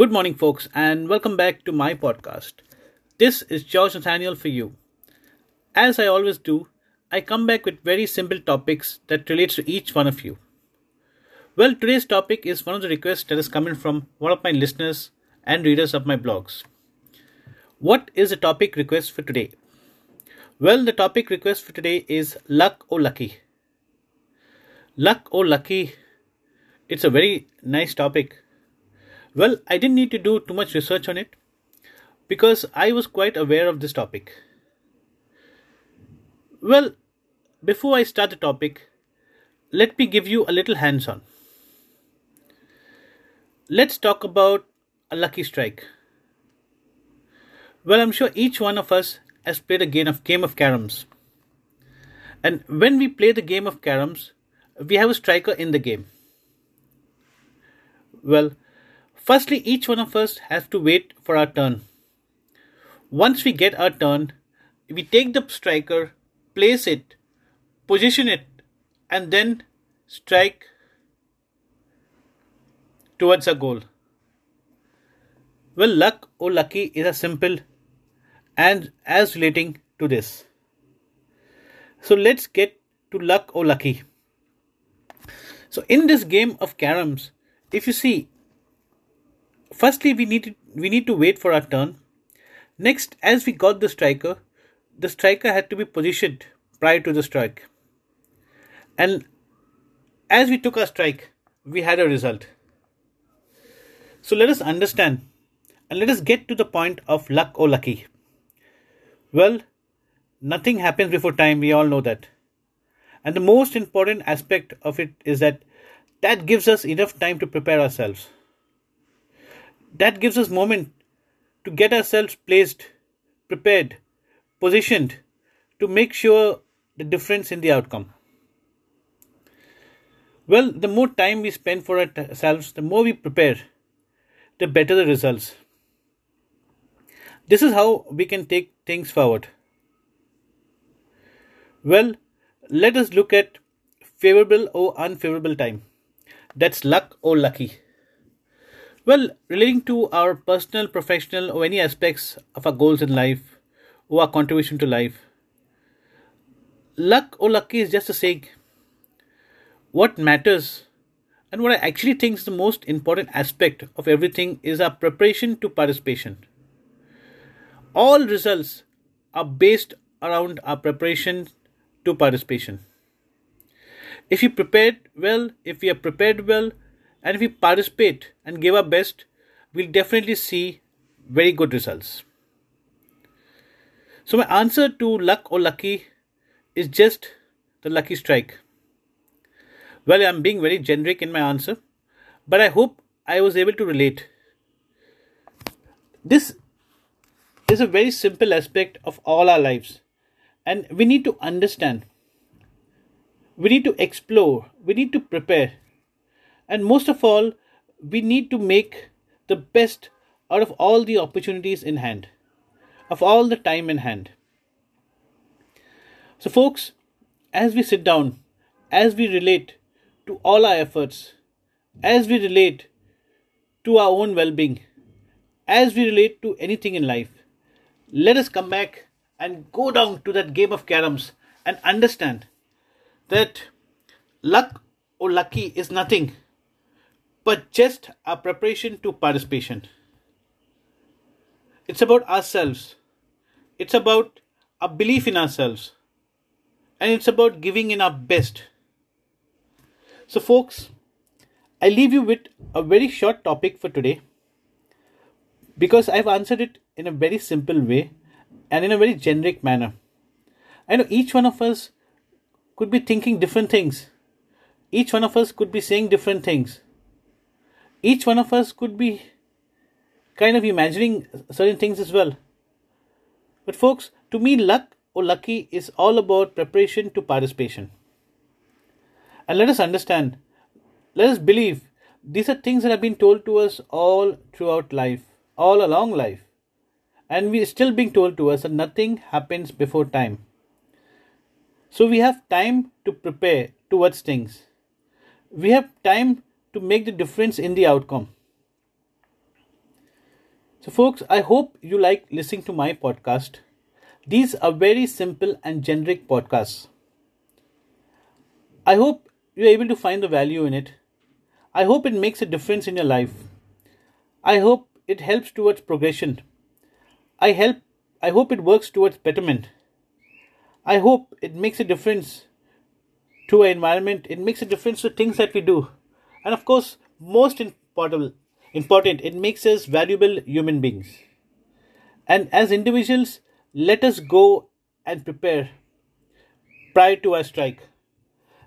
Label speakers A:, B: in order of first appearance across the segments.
A: Good morning, folks, and welcome back to my podcast. This is George Nathaniel for you. As I always do, I come back with very simple topics that relates to each one of you. Well, today's topic is one of the requests that is coming from one of my listeners and readers of my blogs. What is the topic request for today? Well, the topic request for today is luck or lucky. Luck or lucky, it's a very nice topic well, I didn't need to do too much research on it because I was quite aware of this topic. Well, before I start the topic, let me give you a little hands on. Let's talk about a lucky strike. Well, I'm sure each one of us has played a game of game of caroms. And when we play the game of caroms, we have a striker in the game. Well, Firstly, each one of us has to wait for our turn. Once we get our turn, we take the striker, place it, position it, and then strike towards a goal. Well, luck or lucky is a simple and as relating to this. So let's get to luck or lucky. So in this game of caroms, if you see firstly we need to, we need to wait for our turn. Next, as we got the striker, the striker had to be positioned prior to the strike. And as we took our strike, we had a result. So let us understand and let us get to the point of luck or lucky. Well, nothing happens before time, we all know that. And the most important aspect of it is that that gives us enough time to prepare ourselves that gives us moment to get ourselves placed prepared positioned to make sure the difference in the outcome. Well the more time we spend for ourselves the more we prepare the better the results. This is how we can take things forward. Well let us look at favorable or unfavorable time. That's luck or lucky well, relating to our personal, professional, or any aspects of our goals in life or our contribution to life, luck or lucky is just a saying. What matters and what I actually think is the most important aspect of everything is our preparation to participation. All results are based around our preparation to participation. If you prepared well, if we are prepared well, and if we participate and give our best, we'll definitely see very good results. So, my answer to luck or lucky is just the lucky strike. Well, I'm being very generic in my answer, but I hope I was able to relate. This is a very simple aspect of all our lives, and we need to understand, we need to explore, we need to prepare, and most of all, we need to make the best out of all the opportunities in hand, of all the time in hand. So, folks, as we sit down, as we relate to all our efforts, as we relate to our own well being, as we relate to anything in life, let us come back and go down to that game of caroms and understand that luck or lucky is nothing but just a preparation to participation. It's about ourselves, it's about a belief in ourselves, and it's about giving in our best. So, folks, I leave you with a very short topic for today because I've answered it in a very simple way and in a very generic manner. I know each one of us could be thinking different things, each one of us could be saying different things each one of us could be kind of imagining certain things as well. But, folks, to me, luck or lucky is all about preparation to participation. And let us understand, let us believe these are things that have been told to us all throughout life, all along life. And we are still being told to us that nothing happens before time. So we have time to prepare towards things. We have time to make the difference in the outcome. So, folks, I hope you like listening to my podcast. These are very simple and generic podcasts. I hope you're able to find the value in it. I hope it makes a difference in your life. I hope it helps towards progression. I help I hope it works towards betterment. I hope it makes a difference to our environment. It makes a difference to things that we do. And of course, most important, important, it makes us valuable human beings. And as individuals, let us go and prepare prior to our strike.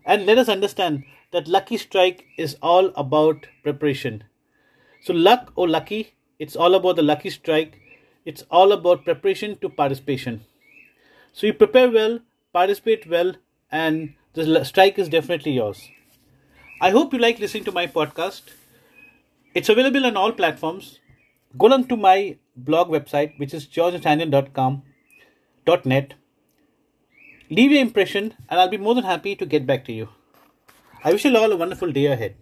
A: And let us understand that Lucky Strike is all about preparation. So, luck or lucky, it's all about the Lucky Strike. It's all about preparation to participation. So, you prepare well, participate well, and the strike is definitely yours. I hope you like listening to my podcast. It's available on all platforms. Go along to my blog website, which is georgenathaniel.com.net. Leave your impression, and I'll be more than happy to get back to you. I wish you all a wonderful day ahead.